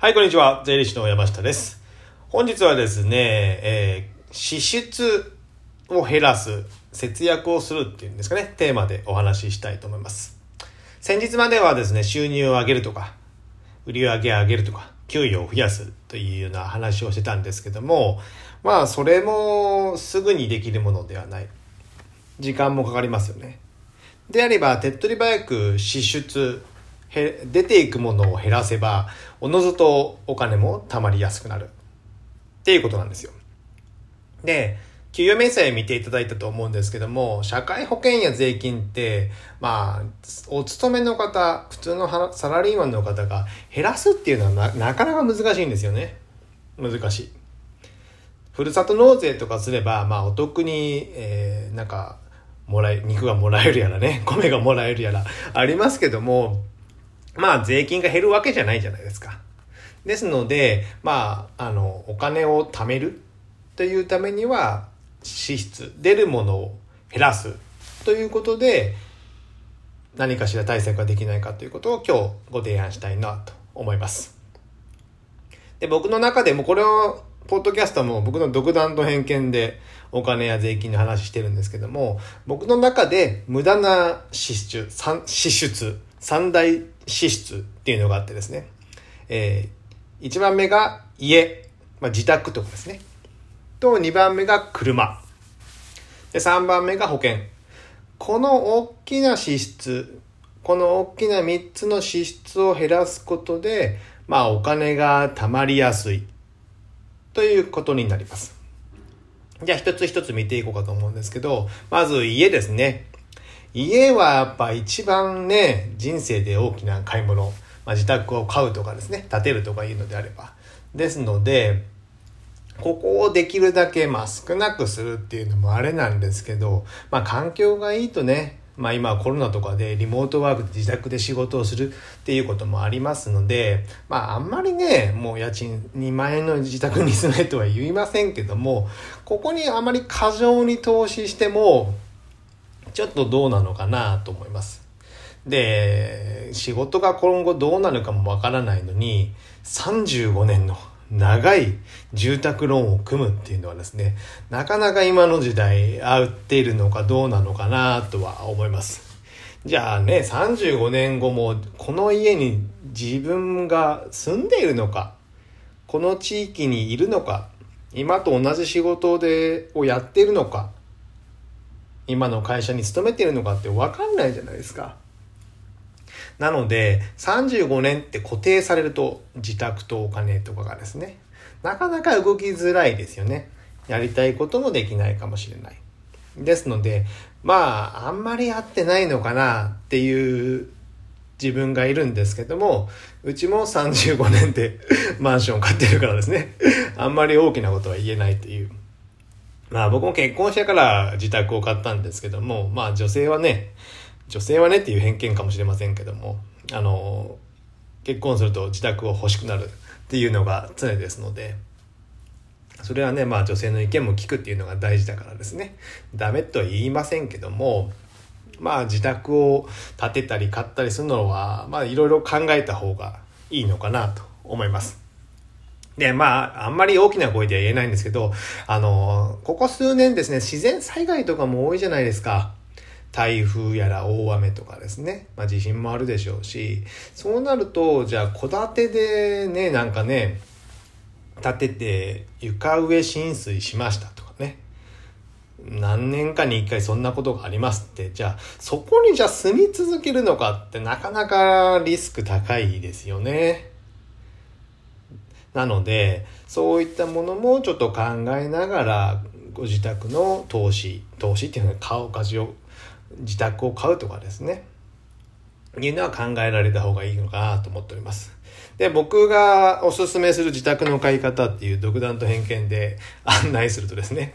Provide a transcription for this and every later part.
はい、こんにちは。税理士の山下です。本日はですね、えー支出を減らす、節約をするっていうんですかね、テーマでお話ししたいと思います。先日まではですね、収入を上げるとか、売り上げを上げるとか、給与を増やすというような話をしてたんですけども、まあ、それもすぐにできるものではない。時間もかかりますよね。であれば、手っ取り早く支出、へ出ていくものを減らせば、おのずとお金も貯まりやすくなる。っていうことなんですよ。で、給与明細見ていただいたと思うんですけども、社会保険や税金って、まあ、お勤めの方、普通のサラリーマンの方が減らすっていうのはななかなか難しいんですよね。難しい。ふるさと納税とかすれば、まあ、お得に、えーなんか、もらえ、肉がもらえるやらね、米がもらえるやら、ありますけども、まあ、税金が減るわけじゃないじゃないですか。ですので、まあ、あの、お金を貯めるというためには、支出、出るものを減らすということで、何かしら対策ができないかということを今日ご提案したいなと思います。で、僕の中でもこれを、ポッドキャストも僕の独断と偏見でお金や税金の話してるんですけども、僕の中で無駄な支出、三支出、三大支出っていうのがあってですね、えー、1番目が家、まあ、自宅とかですね。と、2番目が車。で、3番目が保険。この大きな支出、この大きな3つの支出を減らすことで、まあお金が貯まりやすいということになります。じゃあ一つ一つ見ていこうかと思うんですけど、まず家ですね。家はやっぱ一番ね、人生で大きな買い物、まあ、自宅を買うとかですね、建てるとかいうのであれば。ですので、ここをできるだけまあ少なくするっていうのもあれなんですけど、まあ環境がいいとね、まあ今コロナとかでリモートワークで自宅で仕事をするっていうこともありますので、まああんまりね、もう家賃2万円の自宅に住めとは言いませんけども、ここにあまり過剰に投資しても、ちょっとどうなのかなと思います。で、仕事が今後どうなるかもわからないのに、35年の長い住宅ローンを組むっていうのはですね、なかなか今の時代合っているのかどうなのかなとは思います。じゃあね、35年後もこの家に自分が住んでいるのか、この地域にいるのか、今と同じ仕事でをやっているのか、今の会社に勤めてるのかって分かんないじゃないですか。なので、35年って固定されると、自宅とお金とかがですね、なかなか動きづらいですよね。やりたいこともできないかもしれない。ですので、まあ、あんまり合ってないのかなっていう自分がいるんですけども、うちも35年で マンション買ってるからですね、あんまり大きなことは言えないという。まあ僕も結婚してから自宅を買ったんですけども、まあ女性はね、女性はねっていう偏見かもしれませんけども、あの、結婚すると自宅を欲しくなるっていうのが常ですので、それはね、まあ女性の意見も聞くっていうのが大事だからですね。ダメとは言いませんけども、まあ自宅を建てたり買ったりするのは、まあいろいろ考えた方がいいのかなと思います。で、まあ、あんまり大きな声では言えないんですけど、あの、ここ数年ですね、自然災害とかも多いじゃないですか。台風やら大雨とかですね。まあ地震もあるでしょうし、そうなると、じゃあ戸建てでね、なんかね、建てて床上浸水しましたとかね。何年かに一回そんなことがありますって、じゃあそこにじゃあ住み続けるのかってなかなかリスク高いですよね。なので、そういったものもちょっと考えながら、ご自宅の投資、投資っていうのは買う、価値を、自宅を買うとかですね。いうのは考えられた方がいいのかなと思っております。で、僕がおすすめする自宅の買い方っていう独断と偏見で 案内するとですね、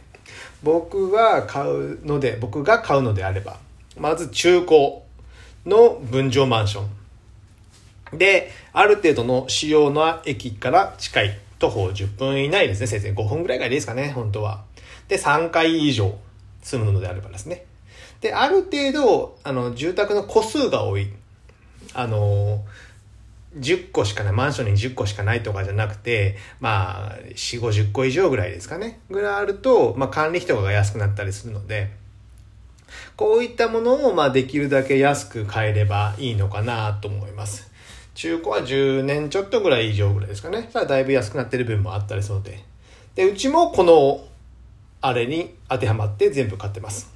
僕が買うので、僕が買うのであれば、まず中古の分譲マンション。で、ある程度の主要な駅から近い徒歩10分以内ですね。先生5分ぐらいがいいですかね、本当は。で、3階以上住むのであればですね。で、ある程度、あの、住宅の個数が多い。あの、10個しかない、マンションに10個しかないとかじゃなくて、まあ、4、50個以上ぐらいですかね。ぐらいあると、まあ、管理費とかが安くなったりするので、こういったものを、まあ、できるだけ安く買えればいいのかなと思います。中古は10年ちょっとぐらい以上ぐらいですかね。さあ、だいぶ安くなってる分もあったりするので。で、うちもこの、あれに当てはまって全部買ってます。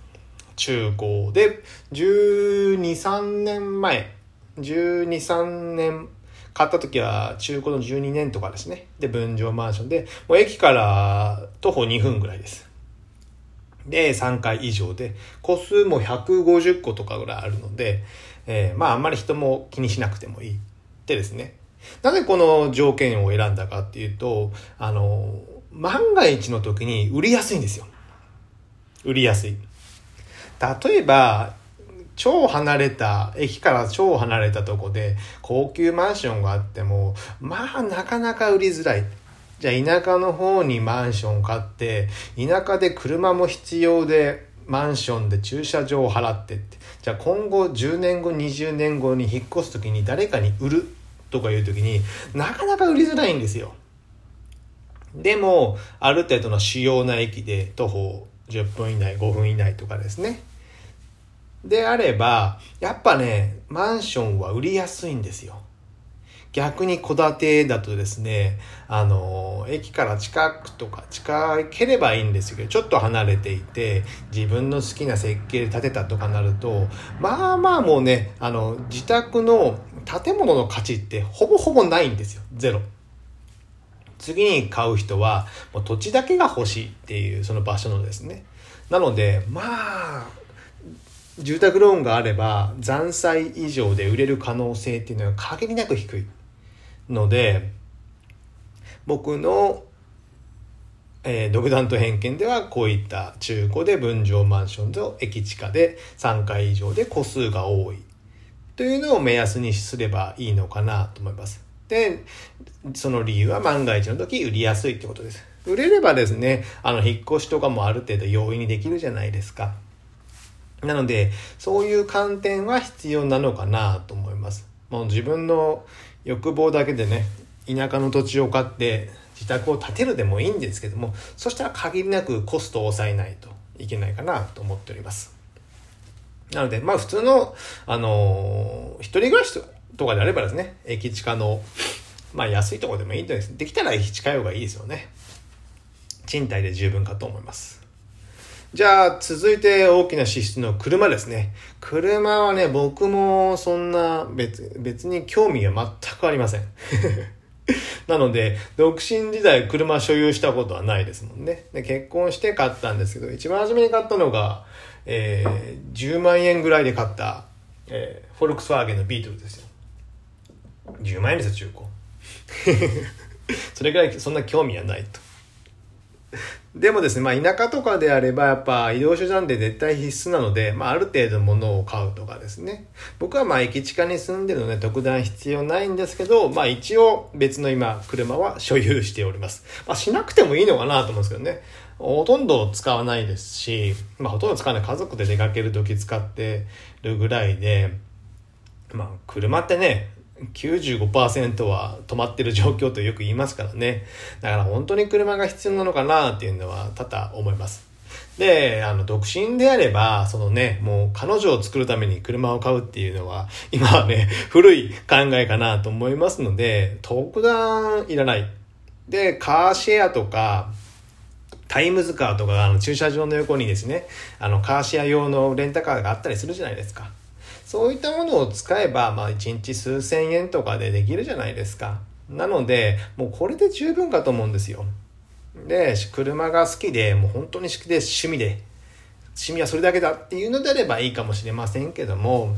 中古で、12、3年前、12、3年買った時は中古の12年とかですね。で、分譲マンションで、もう駅から徒歩2分ぐらいです。で、3階以上で、個数も150個とかぐらいあるので、えー、まああんまり人も気にしなくてもいいってですね。なぜこの条件を選んだかっていうと、あの、万が一の時に売りやすいんですよ。売りやすい。例えば、超離れた、駅から超離れたとこで高級マンションがあっても、まあなかなか売りづらい。じゃあ田舎の方にマンション買って、田舎で車も必要で、マンションで駐車場を払ってって。じゃあ今後10年後、20年後に引っ越す時に誰かに売るとかいう時になかなか売りづらいんですよ。でも、ある程度の主要な駅で徒歩10分以内、5分以内とかですね。であれば、やっぱね、マンションは売りやすいんですよ。逆に戸建てだとですね、あの、駅から近くとか近ければいいんですけど、ちょっと離れていて、自分の好きな設計で建てたとかなると、まあまあもうね、あの、自宅の建物の価値ってほぼほぼないんですよ。ゼロ。次に買う人は、もう土地だけが欲しいっていう、その場所のですね。なので、まあ、住宅ローンがあれば残債以上で売れる可能性っていうのは限りなく低いので僕の、えー、独断と偏見ではこういった中古で分譲マンションと駅地下で3階以上で戸数が多いというのを目安にすればいいのかなと思います。で、その理由は万が一の時売りやすいってことです。売れればですね、あの、引っ越しとかもある程度容易にできるじゃないですか。なので、そういう観点は必要なのかなと思います。もう自分の欲望だけでね、田舎の土地を買って自宅を建てるでもいいんですけども、そしたら限りなくコストを抑えないといけないかなと思っております。なので、まあ普通の、あのー、一人暮らしとかであればですね、駅地下の、まあ安いとこでもいいんです。できたら駅地下用がいいですよね。賃貸で十分かと思います。じゃあ、続いて大きな支出の車ですね。車はね、僕もそんな別、別に興味は全くありません。なので、独身時代車所有したことはないですもんね。で結婚して買ったんですけど、一番初めに買ったのが、えー、10万円ぐらいで買った、えー、フォルクスワーゲンのビートルですよ。10万円ですよ、中古。それぐらいそんな興味はないと。でもですね、まあ田舎とかであればやっぱ移動手段で絶対必須なので、まあある程度物を買うとかですね。僕はまあ駅地下に住んでるので特段必要ないんですけど、まあ一応別の今車は所有しております。まあしなくてもいいのかなと思うんですけどね。ほとんど使わないですし、まあほとんど使わない家族で出かける時使ってるぐらいで、まあ車ってね、95%は止まってる状況とよく言いますからね。だから本当に車が必要なのかなっていうのは多々思います。で、あの、独身であれば、そのね、もう彼女を作るために車を買うっていうのは、今はね、古い考えかなと思いますので、特段いらない。で、カーシェアとか、タイムズカーとか、あの、駐車場の横にですね、あの、カーシェア用のレンタカーがあったりするじゃないですか。そういったものを使えば、まあ1日数千円とかでできるじゃないですか。なので、もうこれで十分かと思うんですよ。で、車が好きで、もう本当に好きで趣味で、趣味はそれだけだっていうのであればいいかもしれませんけども、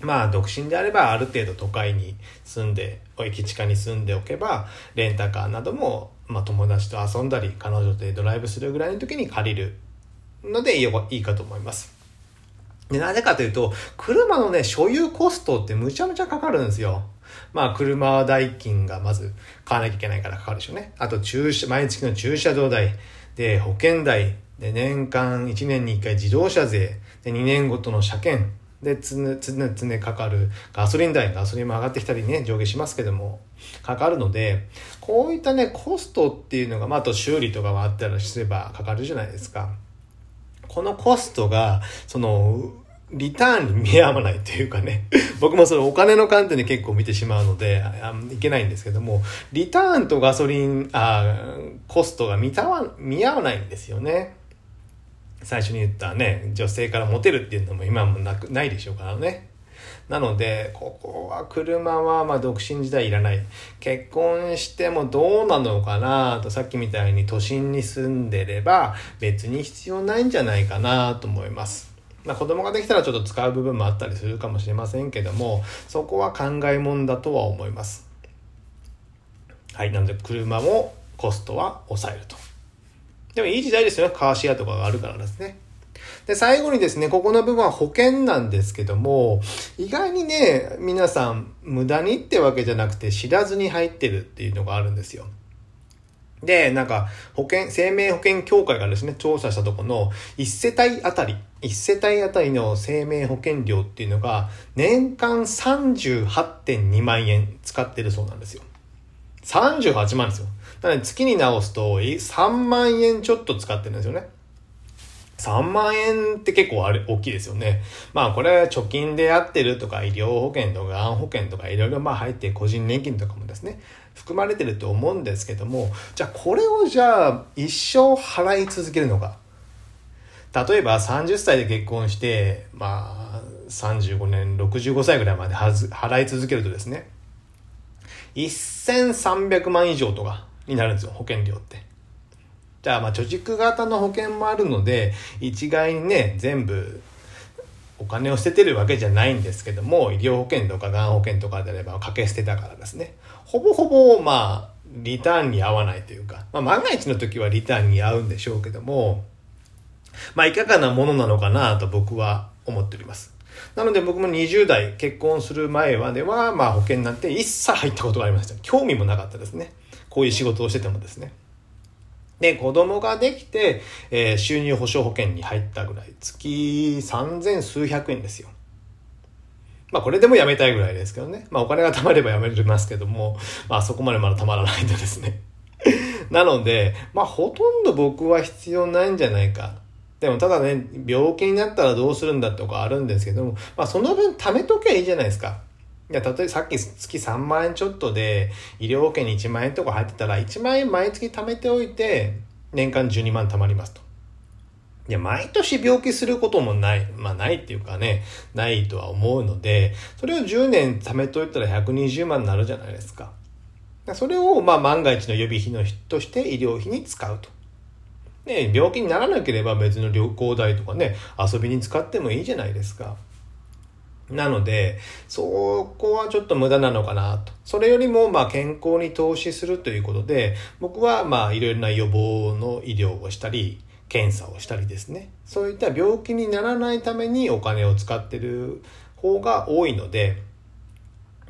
まあ、独身であればある程度都会に住んで、駅地下に住んでおけば、レンタカーなども、まあ友達と遊んだり、彼女でドライブするぐらいの時に借りる。のでいいかと思います。で、なぜかというと、車のね、所有コストってむちゃむちゃかかるんですよ。まあ、車代金がまず買わなきゃいけないからかかるでしょうね。あと、駐車、毎月の駐車場代、で、保険代、で、年間1年に1回自動車税、で、2年ごとの車検、で、つね、つね、つねかかるガソリン代、ガソリンも上がってきたりね、上下しますけども、かかるので、こういったね、コストっていうのが、まあ、あと修理とかもあったりすればかかるじゃないですか。このコストが、その、リターンに見合わないというかね、僕もそのお金の観点で結構見てしまうので、いけないんですけども、リターンとガソリン、あコストが見たわ見合わないんですよね。最初に言ったね、女性からモテるっていうのも今もなく、ないでしょうからね。なので、ここは車はまあ独身時代いらない。結婚してもどうなのかなと、さっきみたいに都心に住んでれば別に必要ないんじゃないかなと思います。まあ子供ができたらちょっと使う部分もあったりするかもしれませんけども、そこは考えもんだとは思います。はい。なので車もコストは抑えると。でもいい時代ですよね。カーシェアとかがあるからですね。で、最後にですね、ここの部分は保険なんですけども、意外にね、皆さん無駄にってわけじゃなくて知らずに入ってるっていうのがあるんですよ。で、なんか、保険、生命保険協会がですね、調査したとこの、1世帯あたり、1世帯あたりの生命保険料っていうのが、年間38.2万円使ってるそうなんですよ。38万ですよ。なので月に直すと3万円ちょっと使ってるんですよね。3万円って結構あれ、大きいですよね。まあこれ貯金でやってるとか医療保険とかがん保険とかいろいろまあ入って個人年金とかもですね、含まれてると思うんですけども、じゃあこれをじゃあ一生払い続けるのか。例えば30歳で結婚して、まあ35年、65歳ぐらいまではず払い続けるとですね、1300万以上とかになるんですよ、保険料って。じゃあ、まあ、貯蓄型の保険もあるので、一概にね、全部、お金を捨ててるわけじゃないんですけども、医療保険とかがん保険とかであれば掛け捨てだからですね。ほぼほぼ、まあ、リターンに合わないというか、まあ、万が一の時はリターンに合うんでしょうけども、まあ、いかがなものなのかなと僕は思っております。なので僕も20代結婚する前までは、まあ保険なんて一切入ったことがありました。興味もなかったですね。こういう仕事をしててもですね。で、子供ができて、えー、収入保障保険に入ったぐらい、月三千数百円ですよ。まあこれでもやめたいぐらいですけどね。まあお金が貯まればやめれますけども、まあそこまでまだ貯まらないとですね。なので、まあほとんど僕は必要ないんじゃないか。でもただね、病気になったらどうするんだとかあるんですけども、まあその分貯めときゃいいじゃないですか。いや、例えばさっき月3万円ちょっとで、医療保険に1万円とか入ってたら、1万円毎月貯めておいて、年間12万貯まりますと。いや、毎年病気することもない。まあ、ないっていうかね、ないとは思うので、それを10年貯めといたら120万になるじゃないですか。それを、まあ、万が一の予備費のとして医療費に使うと。ね、病気にならなければ別の旅行代とかね、遊びに使ってもいいじゃないですか。なので、そこはちょっと無駄なのかなと。それよりも、まあ、健康に投資するということで、僕は、まあ、いろいろな予防の医療をしたり、検査をしたりですね。そういった病気にならないためにお金を使ってる方が多いので、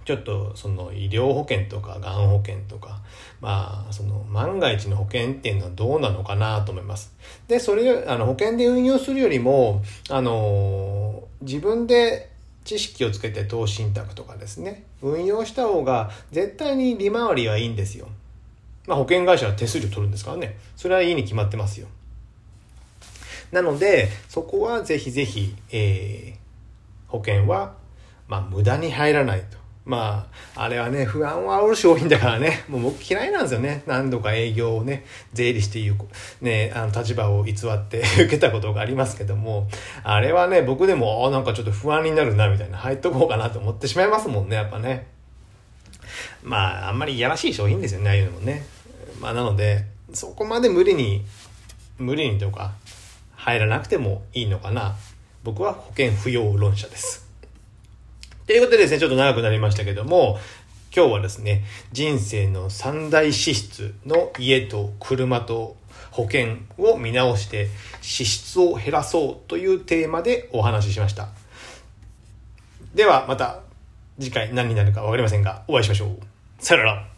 ちょっとその医療保険とかがん保険とか、まあその万が一の保険っていうのはどうなのかなと思います。で、それ、あの保険で運用するよりも、あの、自分で知識をつけて投資信託とかですね、運用した方が絶対に利回りはいいんですよ。まあ保険会社は手数料取るんですからね。それはいいに決まってますよ。なので、そこはぜひぜひ、えー、保険は、まあ無駄に入らないと。まあ、あれはね、不安を煽る商品だからね、もう僕嫌いなんですよね。何度か営業をね、税理士っていう、ね、あの立場を偽って 受けたことがありますけども、あれはね、僕でも、あなんかちょっと不安になるな、みたいな、入っとこうかなと思ってしまいますもんね、やっぱね。まあ、あんまりいやらしい商品ですよね、ああいうのもね。まあ、なので、そこまで無理に、無理にとか、入らなくてもいいのかな。僕は保険不要論者です。ということでですね、ちょっと長くなりましたけども、今日はですね、人生の三大支出の家と車と保険を見直して支出を減らそうというテーマでお話ししました。ではまた次回何になるかわかりませんが、お会いしましょう。さよなら。